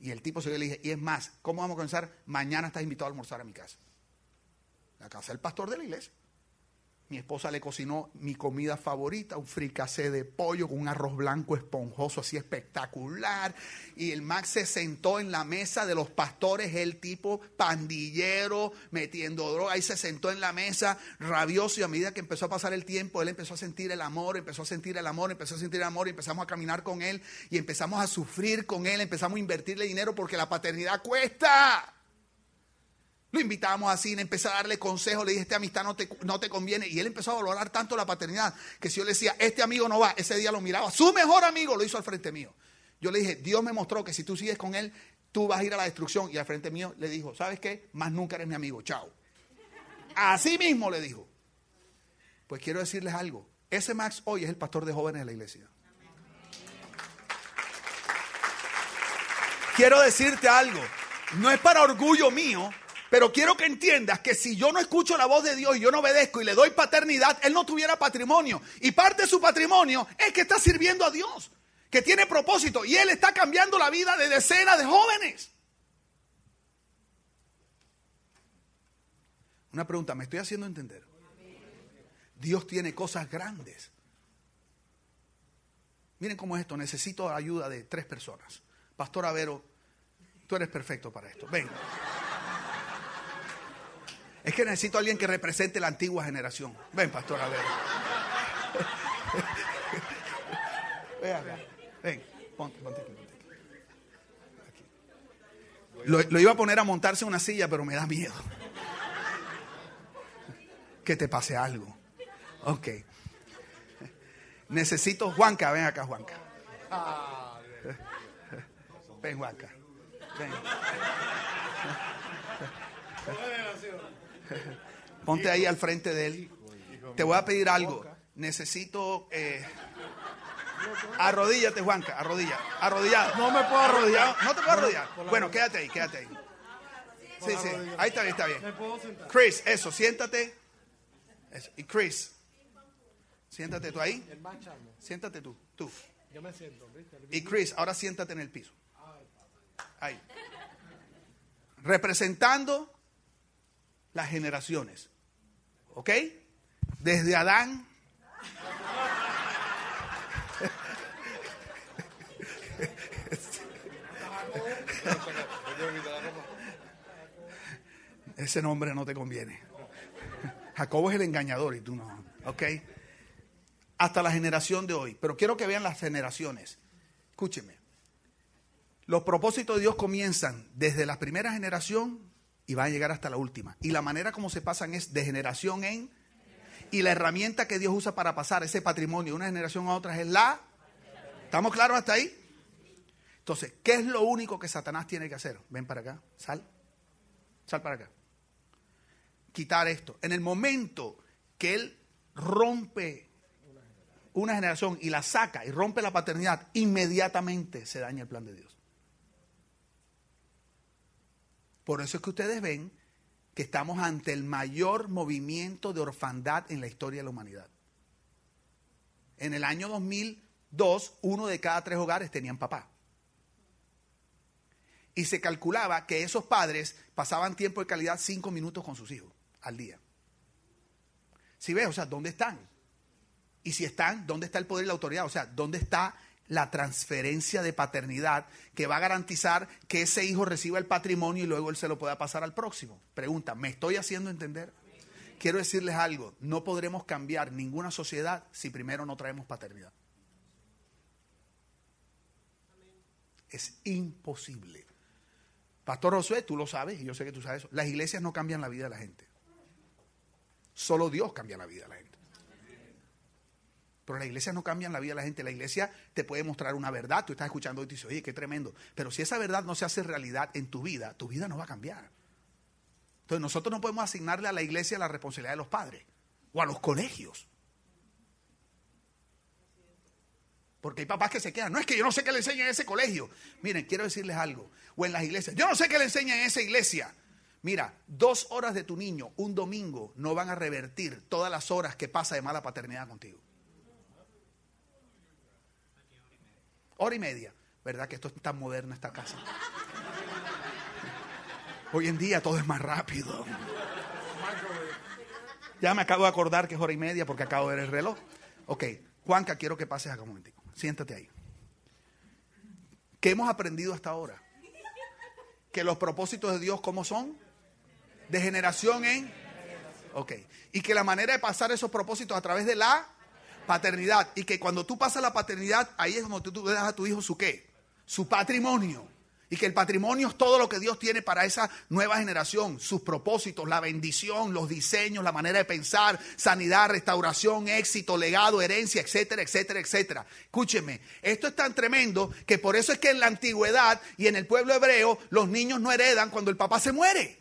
Y el tipo se le dije, y es más, ¿cómo vamos a comenzar? Mañana estás invitado a almorzar a mi casa. La casa del pastor de la iglesia. Mi esposa le cocinó mi comida favorita, un fricasé de pollo con un arroz blanco esponjoso, así espectacular. Y el Max se sentó en la mesa de los pastores, el tipo pandillero, metiendo droga. Ahí se sentó en la mesa, rabioso. Y a medida que empezó a pasar el tiempo, él empezó a sentir el amor, empezó a sentir el amor, empezó a sentir el amor. Y empezamos a caminar con él y empezamos a sufrir con él, empezamos a invertirle dinero porque la paternidad cuesta. Lo invitábamos a cine, a darle consejos, le dije, esta amistad no te, no te conviene. Y él empezó a valorar tanto la paternidad que si yo le decía, este amigo no va, ese día lo miraba, su mejor amigo lo hizo al frente mío. Yo le dije, Dios me mostró que si tú sigues con él, tú vas a ir a la destrucción. Y al frente mío le dijo, ¿sabes qué? Más nunca eres mi amigo, chao. Así mismo le dijo. Pues quiero decirles algo, ese Max hoy es el pastor de jóvenes de la iglesia. Quiero decirte algo, no es para orgullo mío, pero quiero que entiendas que si yo no escucho la voz de Dios y yo no obedezco y le doy paternidad, Él no tuviera patrimonio. Y parte de su patrimonio es que está sirviendo a Dios, que tiene propósito y Él está cambiando la vida de decenas de jóvenes. Una pregunta, ¿me estoy haciendo entender? Dios tiene cosas grandes. Miren cómo es esto, necesito ayuda de tres personas. Pastor Avero, tú eres perfecto para esto. Ven. Es que necesito a alguien que represente la antigua generación. Ven, pastor, a ver. Ven acá. Ven, ponte, ponte. Lo, lo, iba a poner a montarse en una silla, pero me da miedo. Que te pase algo. Ok. Necesito Juanca, ven acá, Juanca. Ven, Juanca. Ven. Ponte ahí al frente de él. Te voy a pedir algo. Necesito. Eh, arrodíllate, Juanca. Arrodilla. Arrodillado. No me puedo arrodillar. No te puedo arrodillar. Bueno, quédate ahí, quédate ahí. Sí, sí. Ahí está bien, está bien. Chris, eso, siéntate. Eso. Y Chris, siéntate tú ahí. Siéntate tú, tú. Yo me siento, Y Chris, ahora siéntate en el piso. Ahí. Representando las generaciones. ¿Ok? Desde Adán. Ese nombre no te conviene. Jacobo es el engañador y tú no. ¿Ok? Hasta la generación de hoy. Pero quiero que vean las generaciones. Escúcheme. Los propósitos de Dios comienzan desde la primera generación y van a llegar hasta la última. Y la manera como se pasan es de generación en... Y la herramienta que Dios usa para pasar ese patrimonio de una generación a otra es la... ¿Estamos claros hasta ahí? Entonces, ¿qué es lo único que Satanás tiene que hacer? Ven para acá, sal. Sal para acá. Quitar esto. En el momento que él rompe una generación y la saca y rompe la paternidad, inmediatamente se daña el plan de Dios. Por eso es que ustedes ven que estamos ante el mayor movimiento de orfandad en la historia de la humanidad. En el año 2002, uno de cada tres hogares tenían papá. Y se calculaba que esos padres pasaban tiempo de calidad cinco minutos con sus hijos al día. Si ves, o sea, ¿dónde están? Y si están, ¿dónde está el poder y la autoridad? O sea, ¿dónde está la transferencia de paternidad que va a garantizar que ese hijo reciba el patrimonio y luego él se lo pueda pasar al próximo. Pregunta, ¿me estoy haciendo entender? Quiero decirles algo, no podremos cambiar ninguna sociedad si primero no traemos paternidad. Es imposible. Pastor Josué, tú lo sabes y yo sé que tú sabes eso. Las iglesias no cambian la vida de la gente. Solo Dios cambia la vida de la gente. Pero las iglesias no cambian la vida de la gente. La iglesia te puede mostrar una verdad. Tú estás escuchando y te dices, oye, qué tremendo. Pero si esa verdad no se hace realidad en tu vida, tu vida no va a cambiar. Entonces nosotros no podemos asignarle a la iglesia la responsabilidad de los padres o a los colegios. Porque hay papás que se quedan. No es que yo no sé qué le enseñan en ese colegio. Miren, quiero decirles algo. O en las iglesias. Yo no sé qué le enseñan en esa iglesia. Mira, dos horas de tu niño un domingo no van a revertir todas las horas que pasa de mala paternidad contigo. Hora y media. ¿Verdad que esto es tan moderno esta casa? Hoy en día todo es más rápido. Ya me acabo de acordar que es hora y media porque acabo de ver el reloj. Ok, Juanca, quiero que pases acá un momentico. Siéntate ahí. ¿Qué hemos aprendido hasta ahora? Que los propósitos de Dios, ¿cómo son? De generación en... Ok. Y que la manera de pasar esos propósitos a través de la paternidad. Y que cuando tú pasas la paternidad, ahí es como tú, tú le das a tu hijo su qué? Su patrimonio. Y que el patrimonio es todo lo que Dios tiene para esa nueva generación, sus propósitos, la bendición, los diseños, la manera de pensar, sanidad, restauración, éxito, legado, herencia, etcétera, etcétera, etcétera. Escúcheme, esto es tan tremendo que por eso es que en la antigüedad y en el pueblo hebreo los niños no heredan cuando el papá se muere,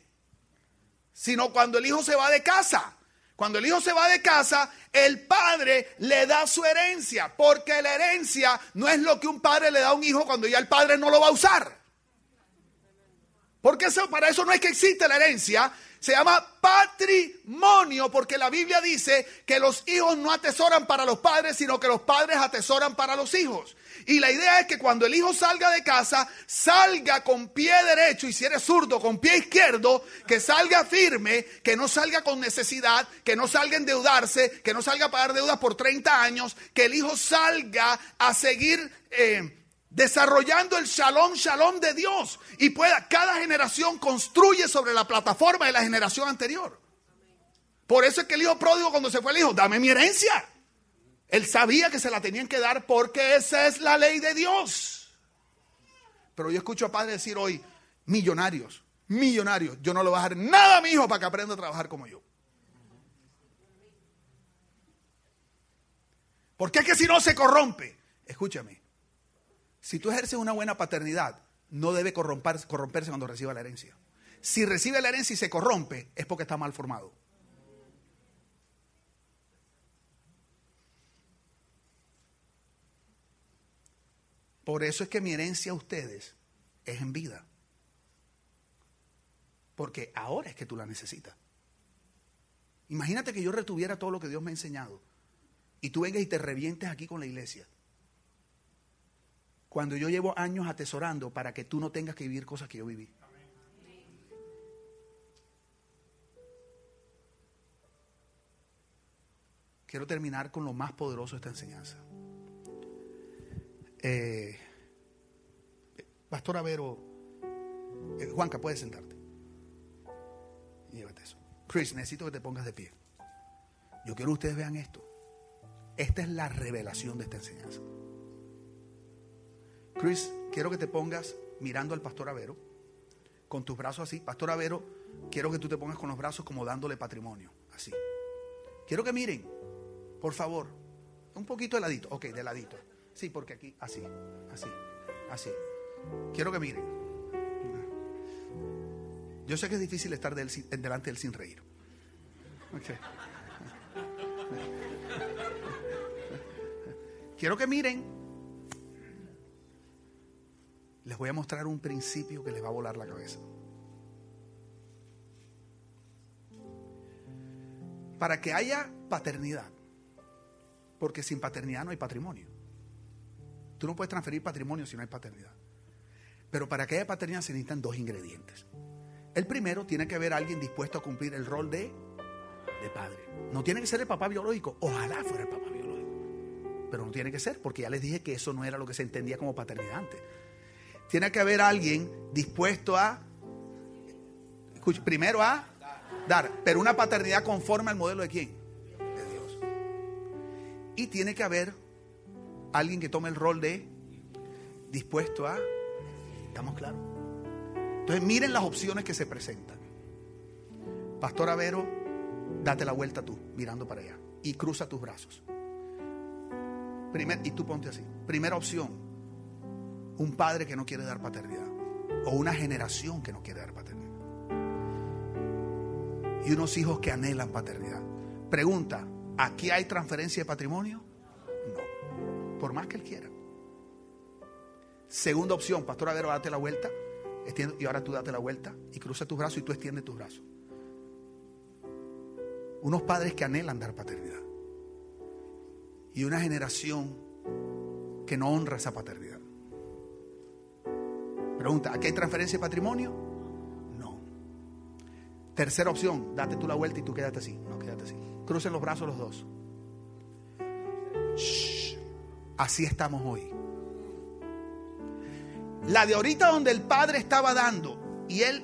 sino cuando el hijo se va de casa. Cuando el hijo se va de casa, el padre le da su herencia, porque la herencia no es lo que un padre le da a un hijo cuando ya el padre no lo va a usar. Porque eso, para eso no es que existe la herencia, se llama patrimonio, porque la Biblia dice que los hijos no atesoran para los padres, sino que los padres atesoran para los hijos. Y la idea es que cuando el hijo salga de casa, salga con pie derecho y si eres zurdo, con pie izquierdo, que salga firme, que no salga con necesidad, que no salga a endeudarse, que no salga a pagar deudas por 30 años, que el hijo salga a seguir... Eh, desarrollando el shalom, shalom de Dios. Y pueda, cada generación construye sobre la plataforma de la generación anterior. Por eso es que el hijo pródigo cuando se fue el hijo, dame mi herencia. Él sabía que se la tenían que dar porque esa es la ley de Dios. Pero yo escucho a padres decir hoy, millonarios, millonarios, yo no le voy a dar nada a mi hijo para que aprenda a trabajar como yo. Porque es que si no se corrompe, escúchame, si tú ejerces una buena paternidad, no debe corromperse, cuando reciba la herencia. Si recibe la herencia y se corrompe, es porque está mal formado. Por eso es que mi herencia a ustedes es en vida. Porque ahora es que tú la necesitas. Imagínate que yo retuviera todo lo que Dios me ha enseñado y tú vengas y te revientes aquí con la iglesia cuando yo llevo años atesorando para que tú no tengas que vivir cosas que yo viví. Quiero terminar con lo más poderoso de esta enseñanza. Eh, Pastor Avero, eh, Juanca, puedes sentarte. llévate eso. Chris, necesito que te pongas de pie. Yo quiero que ustedes vean esto. Esta es la revelación de esta enseñanza. Chris, quiero que te pongas mirando al pastor Avero, con tus brazos así. Pastor Avero, quiero que tú te pongas con los brazos como dándole patrimonio, así. Quiero que miren, por favor, un poquito de ladito, ok, de ladito. Sí, porque aquí, así, así, así. Quiero que miren. Yo sé que es difícil estar delante de él sin reír. Quiero que miren les voy a mostrar un principio que les va a volar la cabeza. Para que haya paternidad, porque sin paternidad no hay patrimonio. Tú no puedes transferir patrimonio si no hay paternidad. Pero para que haya paternidad se necesitan dos ingredientes. El primero tiene que haber alguien dispuesto a cumplir el rol de, de padre. No tiene que ser el papá biológico. Ojalá fuera el papá biológico. Pero no tiene que ser, porque ya les dije que eso no era lo que se entendía como paternidad antes tiene que haber alguien dispuesto a, primero a dar, pero una paternidad conforme al modelo de quién? De Dios. Y tiene que haber alguien que tome el rol de dispuesto a, ¿estamos claros? Entonces miren las opciones que se presentan. Pastor Avero, date la vuelta tú, mirando para allá, y cruza tus brazos. Primer, y tú ponte así. Primera opción, un padre que no quiere dar paternidad o una generación que no quiere dar paternidad y unos hijos que anhelan paternidad. Pregunta, ¿aquí hay transferencia de patrimonio? No, por más que él quiera. Segunda opción, Pastor Avero, date la vuelta. Y ahora tú date la vuelta y cruza tus brazos y tú extiendes tus brazos. Unos padres que anhelan dar paternidad. Y una generación que no honra esa paternidad. Pregunta, ¿aquí hay transferencia de patrimonio? No. Tercera opción, date tú la vuelta y tú quédate así. No, quédate así. Crucen los brazos los dos. Así estamos hoy. La de ahorita donde el padre estaba dando y él,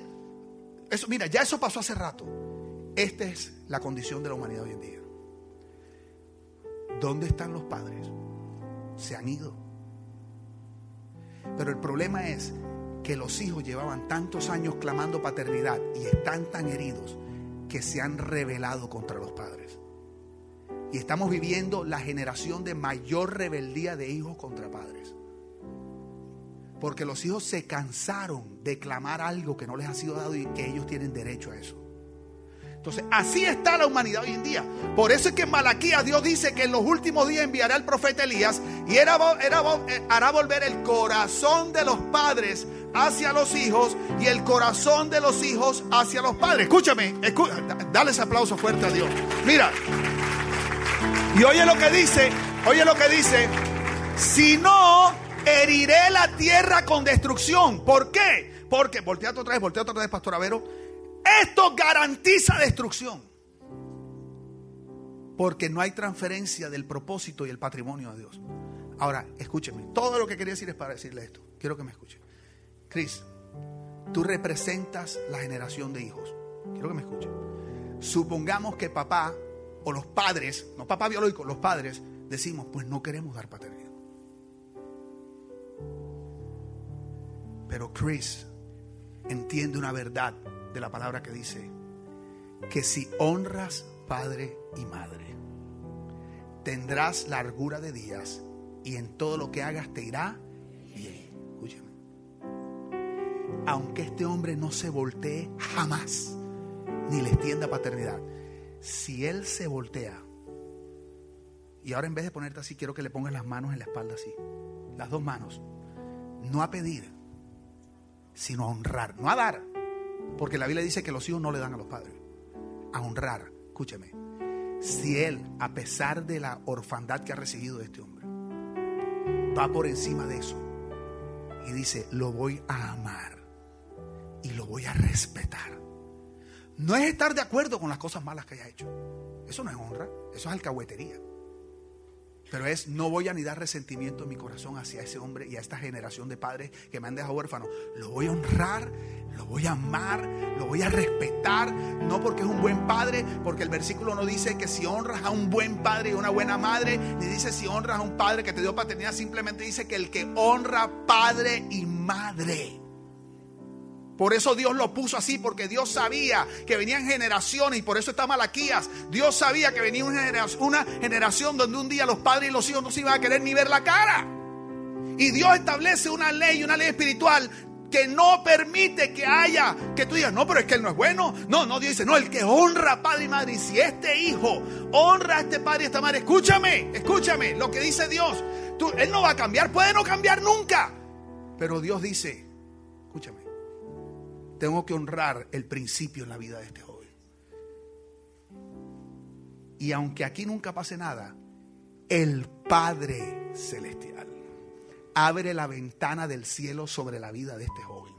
eso, mira, ya eso pasó hace rato. Esta es la condición de la humanidad hoy en día. ¿Dónde están los padres? Se han ido. Pero el problema es que los hijos llevaban tantos años clamando paternidad y están tan heridos que se han rebelado contra los padres. Y estamos viviendo la generación de mayor rebeldía de hijos contra padres. Porque los hijos se cansaron de clamar algo que no les ha sido dado y que ellos tienen derecho a eso. Entonces, así está la humanidad hoy en día. Por eso es que en Malaquías Dios dice que en los últimos días enviará al profeta Elías y era, era, eh, hará volver el corazón de los padres hacia los hijos y el corazón de los hijos hacia los padres. Escúchame, escú dale ese aplauso fuerte a Dios. Mira, y oye lo que dice, oye lo que dice, si no, heriré la tierra con destrucción. ¿Por qué? Porque, volteate otra vez, volteate otra vez, Pastor Avero. Esto garantiza destrucción. Porque no hay transferencia del propósito y el patrimonio de Dios. Ahora, escúcheme. Todo lo que quería decir es para decirle esto. Quiero que me escuchen. Chris, tú representas la generación de hijos. Quiero que me escuchen. Supongamos que papá o los padres, no papá biológico, los padres, decimos, pues no queremos dar paternidad. Pero Chris entiende una verdad de la palabra que dice que si honras padre y madre, tendrás largura de días y en todo lo que hagas te irá bien. Escúchame. Aunque este hombre no se voltee jamás, ni le extienda paternidad, si él se voltea, y ahora en vez de ponerte así, quiero que le pongas las manos en la espalda así, las dos manos, no a pedir, sino a honrar, no a dar, porque la Biblia dice que los hijos no le dan a los padres, a honrar, escúcheme, si él, a pesar de la orfandad que ha recibido de este hombre, va por encima de eso y dice, lo voy a amar voy a respetar. No es estar de acuerdo con las cosas malas que haya hecho. Eso no es honra, eso es alcahuetería. Pero es, no voy a ni dar resentimiento en mi corazón hacia ese hombre y a esta generación de padres que me han dejado huérfano. Lo voy a honrar, lo voy a amar, lo voy a respetar. No porque es un buen padre, porque el versículo no dice que si honras a un buen padre y una buena madre, ni dice si honras a un padre que te dio paternidad, simplemente dice que el que honra padre y madre. Por eso Dios lo puso así, porque Dios sabía que venían generaciones y por eso está Malaquías. Dios sabía que venía una generación, donde un día los padres y los hijos no se iban a querer ni ver la cara. Y Dios establece una ley, una ley espiritual que no permite que haya, que tú digas, no, pero es que él no es bueno. No, no, Dios dice, no, el que honra a padre y madre. Y si este hijo honra a este padre y a esta madre, escúchame, escúchame lo que dice Dios. Tú, él no va a cambiar, puede no cambiar nunca. Pero Dios dice, escúchame tengo que honrar el principio en la vida de este joven. Y aunque aquí nunca pase nada, el Padre Celestial abre la ventana del cielo sobre la vida de este joven.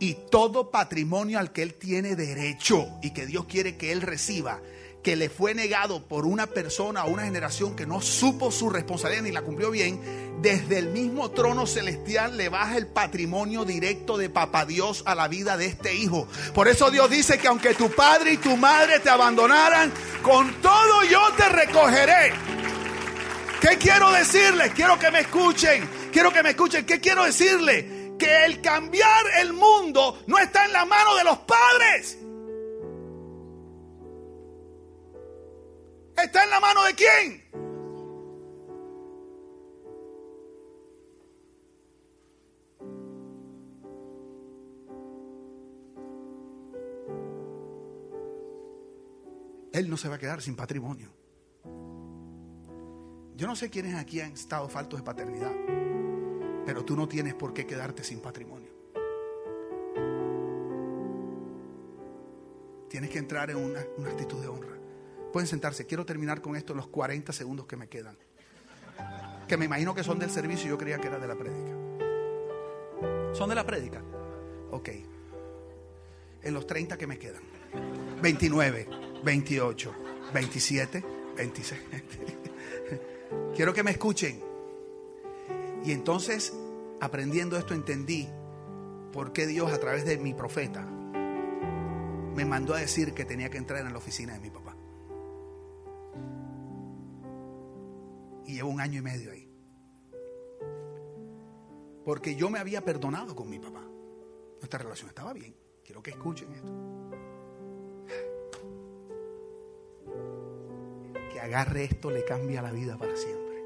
Y todo patrimonio al que él tiene derecho y que Dios quiere que él reciba, que le fue negado por una persona o una generación que no supo su responsabilidad ni la cumplió bien, desde el mismo trono celestial le baja el patrimonio directo de Papá Dios a la vida de este hijo. Por eso Dios dice que aunque tu padre y tu madre te abandonaran, con todo yo te recogeré. ¿Qué quiero decirles? Quiero que me escuchen. Quiero que me escuchen. ¿Qué quiero decirles? Que el cambiar el mundo no está en la mano de los padres. ¿Está en la mano de quién? Él no se va a quedar sin patrimonio. Yo no sé quiénes aquí han estado faltos de paternidad. Pero tú no tienes por qué quedarte sin patrimonio. Tienes que entrar en una, una actitud de honra. Pueden sentarse. Quiero terminar con esto en los 40 segundos que me quedan. Que me imagino que son del servicio y yo creía que era de la prédica. ¿Son de la prédica? Ok. En los 30 que me quedan. 29, 28, 27, 26. Quiero que me escuchen. Y entonces, aprendiendo esto, entendí por qué Dios a través de mi profeta me mandó a decir que tenía que entrar en la oficina de mi papá. Y llevo un año y medio ahí. Porque yo me había perdonado con mi papá. Nuestra relación estaba bien. Quiero que escuchen esto. Que agarre esto le cambia la vida para siempre.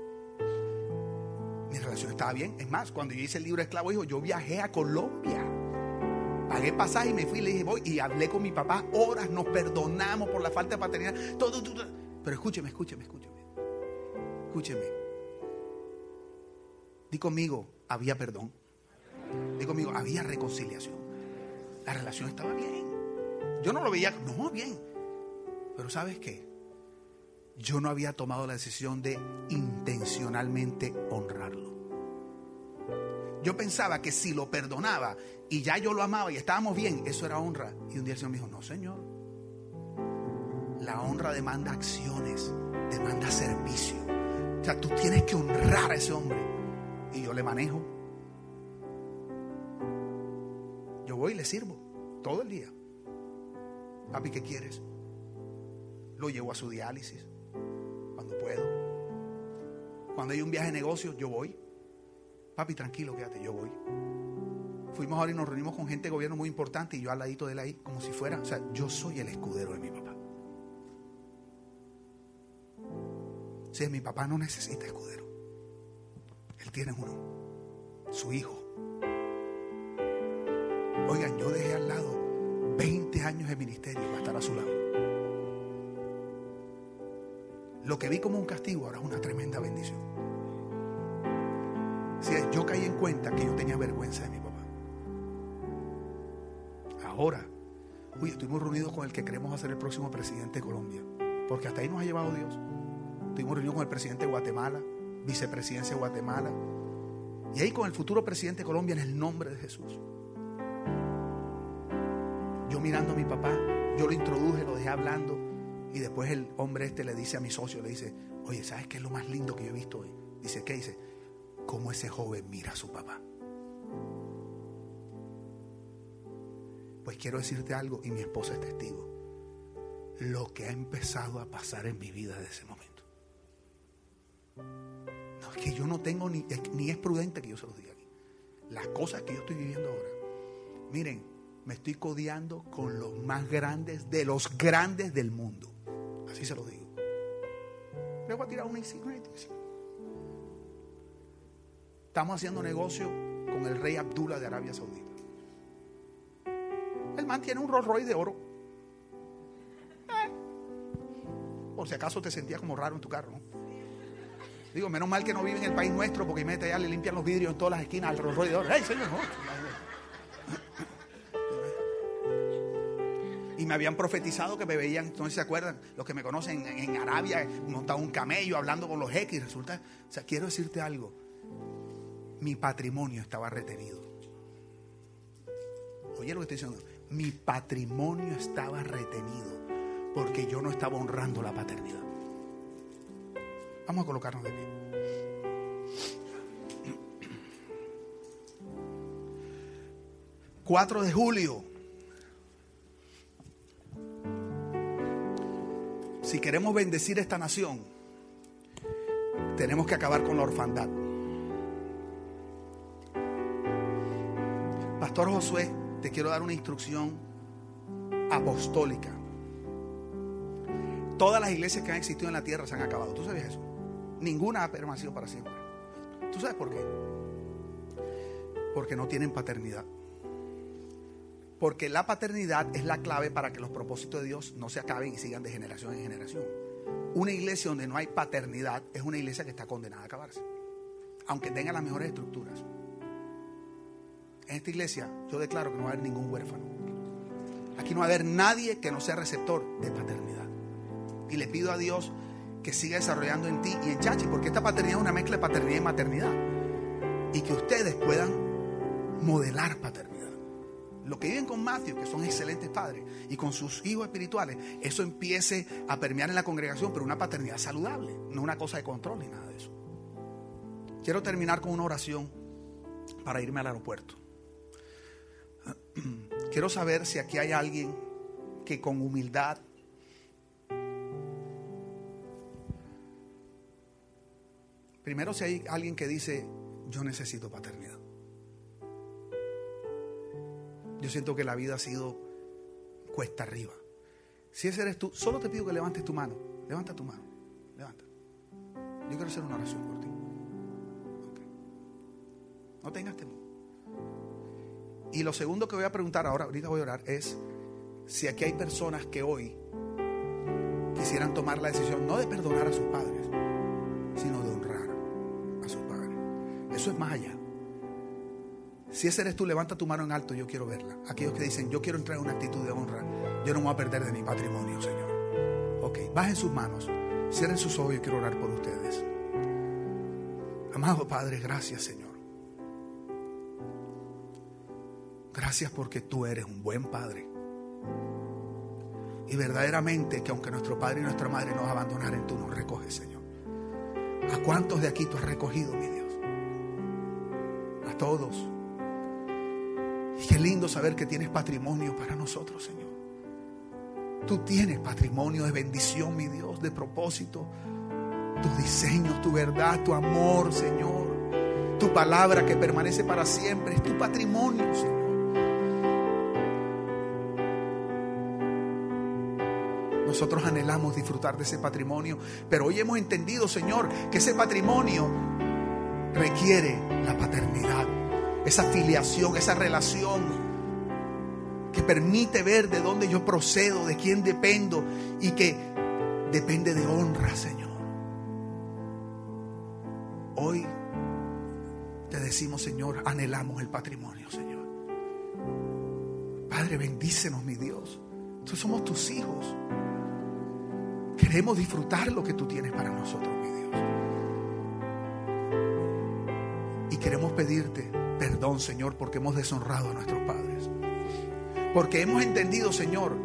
Mi relación estaba bien. Es más, cuando yo hice el libro Esclavo Hijo, yo viajé a Colombia. Pagué pasaje y me fui y le dije, voy. Y hablé con mi papá horas, nos perdonamos por la falta de paternidad. Todo, todo. Pero escúcheme, escúcheme, escúcheme. Escúcheme. Di conmigo, había perdón. Di conmigo, había reconciliación. La relación estaba bien. Yo no lo veía, no, bien. Pero ¿sabes qué? Yo no había tomado la decisión de intencionalmente honrarlo. Yo pensaba que si lo perdonaba y ya yo lo amaba y estábamos bien, eso era honra. Y un día el Señor me dijo, no, Señor. La honra demanda acciones, demanda servicio. O sea, tú tienes que honrar a ese hombre. Y yo le manejo. Yo voy y le sirvo todo el día. Papi, ¿qué quieres? Lo llevo a su diálisis cuando puedo. Cuando hay un viaje de negocio, yo voy. Papi, tranquilo, quédate, yo voy. Fuimos ahora y nos reunimos con gente de gobierno muy importante y yo al ladito de él ahí, como si fuera, o sea, yo soy el escudero de mi papá. Si mi papá no necesita escudero, él tiene uno, su hijo. Oigan, yo dejé al lado 20 años de ministerio para estar a su lado. Lo que vi como un castigo ahora es una tremenda bendición. Si yo caí en cuenta que yo tenía vergüenza de mi papá. Ahora, uy, estuvimos reunidos con el que queremos hacer el próximo presidente de Colombia. Porque hasta ahí nos ha llevado Dios. Estuvimos reunidos con el presidente de Guatemala, vicepresidencia de Guatemala. Y ahí con el futuro presidente de Colombia en el nombre de Jesús. Yo mirando a mi papá, yo lo introduje, lo dejé hablando. Y después el hombre este le dice a mi socio, le dice, oye, ¿sabes qué es lo más lindo que yo he visto hoy? Dice, ¿qué dice? Cómo ese joven mira a su papá. Pues quiero decirte algo y mi esposa es testigo. Lo que ha empezado a pasar en mi vida desde ese momento. No, es que yo no tengo ni, ni es prudente que yo se los diga aquí. Las cosas que yo estoy viviendo ahora. Miren, me estoy codeando con los más grandes de los grandes del mundo. Así se lo digo. Le voy a tirar una insignia. Estamos haciendo negocio con el rey Abdullah de Arabia Saudita. El man tiene un Rolls Royce de oro. Eh. Por si acaso te sentías como raro en tu carro, ¿no? Digo, menos mal que no vive en el país nuestro porque mete allá, le limpian los vidrios en todas las esquinas al Rolls Royce de oro. ¡Ey, señor! Y me habían profetizado que me veían, entonces se acuerdan, los que me conocen en, Arabia, montado un camello, hablando con los X. Resulta, o sea, quiero decirte algo. Mi patrimonio estaba retenido. Oye lo que estoy diciendo. Mi patrimonio estaba retenido porque yo no estaba honrando la paternidad. Vamos a colocarnos de pie. 4 de julio. Si queremos bendecir esta nación, tenemos que acabar con la orfandad. Pastor Josué, te quiero dar una instrucción apostólica. Todas las iglesias que han existido en la tierra se han acabado. ¿Tú sabes eso? Ninguna ha permanecido para siempre. ¿Tú sabes por qué? Porque no tienen paternidad. Porque la paternidad es la clave para que los propósitos de Dios no se acaben y sigan de generación en generación. Una iglesia donde no hay paternidad es una iglesia que está condenada a acabarse. Aunque tenga las mejores estructuras. en esta iglesia yo declaro que no va a haber ningún huérfano. Aquí no va a haber nadie que no sea receptor de paternidad. Y le pido a Dios que siga desarrollando en ti y en Chachi, porque esta paternidad es una mezcla de paternidad y maternidad. Y que ustedes puedan modelar paternidad. Lo que viven con Matthew, que son excelentes padres, y con sus hijos espirituales, eso empiece a permear en la congregación, pero una paternidad saludable, no una cosa de control ni nada de eso. Quiero terminar con una oración para irme al aeropuerto. Quiero saber si aquí hay alguien que con humildad Primero si hay alguien que dice, yo necesito paternidad. Yo siento que la vida ha sido cuesta arriba. Si ese eres tú, solo te pido que levantes tu mano. Levanta tu mano. Levanta. Yo quiero hacer una oración por ti. No tengas temor. Y lo segundo que voy a preguntar ahora, ahorita voy a orar, es si aquí hay personas que hoy quisieran tomar la decisión no de perdonar a sus padres, Eso es más allá. Si ese eres tú, levanta tu mano en alto, yo quiero verla. Aquellos que dicen, yo quiero entrar en una actitud de honra, yo no me voy a perder de mi patrimonio, Señor. Ok, bajen sus manos, cierren sus ojos, yo quiero orar por ustedes. Amado Padre, gracias, Señor. Gracias porque tú eres un buen Padre. Y verdaderamente que aunque nuestro Padre y nuestra Madre nos abandonaran, tú nos recoges, Señor. ¿A cuántos de aquí tú has recogido, mi Dios? Todos. Y qué lindo saber que tienes patrimonio para nosotros, Señor. Tú tienes patrimonio de bendición, mi Dios, de propósito. Tus diseños, tu verdad, tu amor, Señor. Tu palabra que permanece para siempre es tu patrimonio, Señor. Nosotros anhelamos disfrutar de ese patrimonio, pero hoy hemos entendido, Señor, que ese patrimonio requiere la paternidad esa filiación, esa relación que permite ver de dónde yo procedo, de quién dependo y que depende de honra, Señor. Hoy te decimos, Señor, anhelamos el patrimonio, Señor. Padre, bendícenos, mi Dios. Nosotros somos tus hijos. Queremos disfrutar lo que tú tienes para nosotros, mi Dios. Pedirte perdón, Señor, porque hemos deshonrado a nuestros padres. Porque hemos entendido, Señor,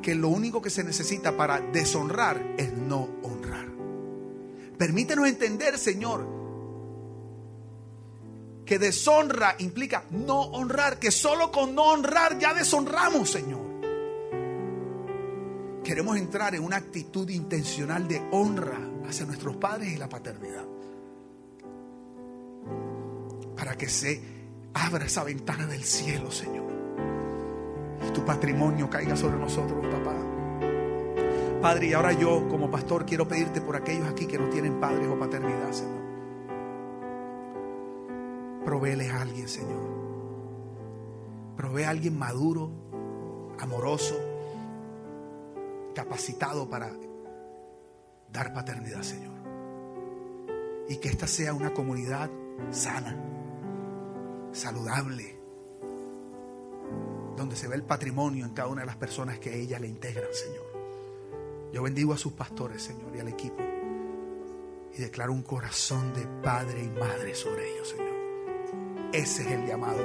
que lo único que se necesita para deshonrar es no honrar. Permítenos entender, Señor, que deshonra implica no honrar, que solo con no honrar ya deshonramos, Señor. Queremos entrar en una actitud intencional de honra hacia nuestros padres y la paternidad para que se abra esa ventana del cielo, Señor. Y tu patrimonio caiga sobre nosotros, papá. Padre, y ahora yo como pastor quiero pedirte por aquellos aquí que no tienen padres o paternidad, Señor. Provéeles a alguien, Señor. Provee a alguien maduro, amoroso, capacitado para dar paternidad, Señor. Y que esta sea una comunidad sana saludable, donde se ve el patrimonio en cada una de las personas que ella le integran, Señor. Yo bendigo a sus pastores, Señor, y al equipo. Y declaro un corazón de padre y madre sobre ellos, Señor. Ese es el llamado,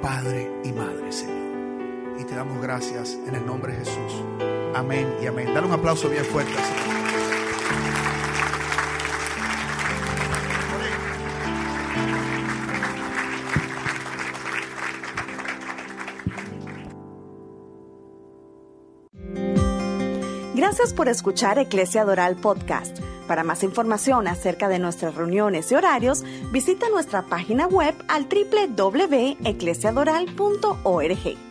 padre y madre, Señor. Y te damos gracias en el nombre de Jesús. Amén y amén. Dale un aplauso bien fuerte, Señor. Gracias por escuchar Eclesia Doral Podcast. Para más información acerca de nuestras reuniones y horarios, visita nuestra página web al www.eclesiadoral.org.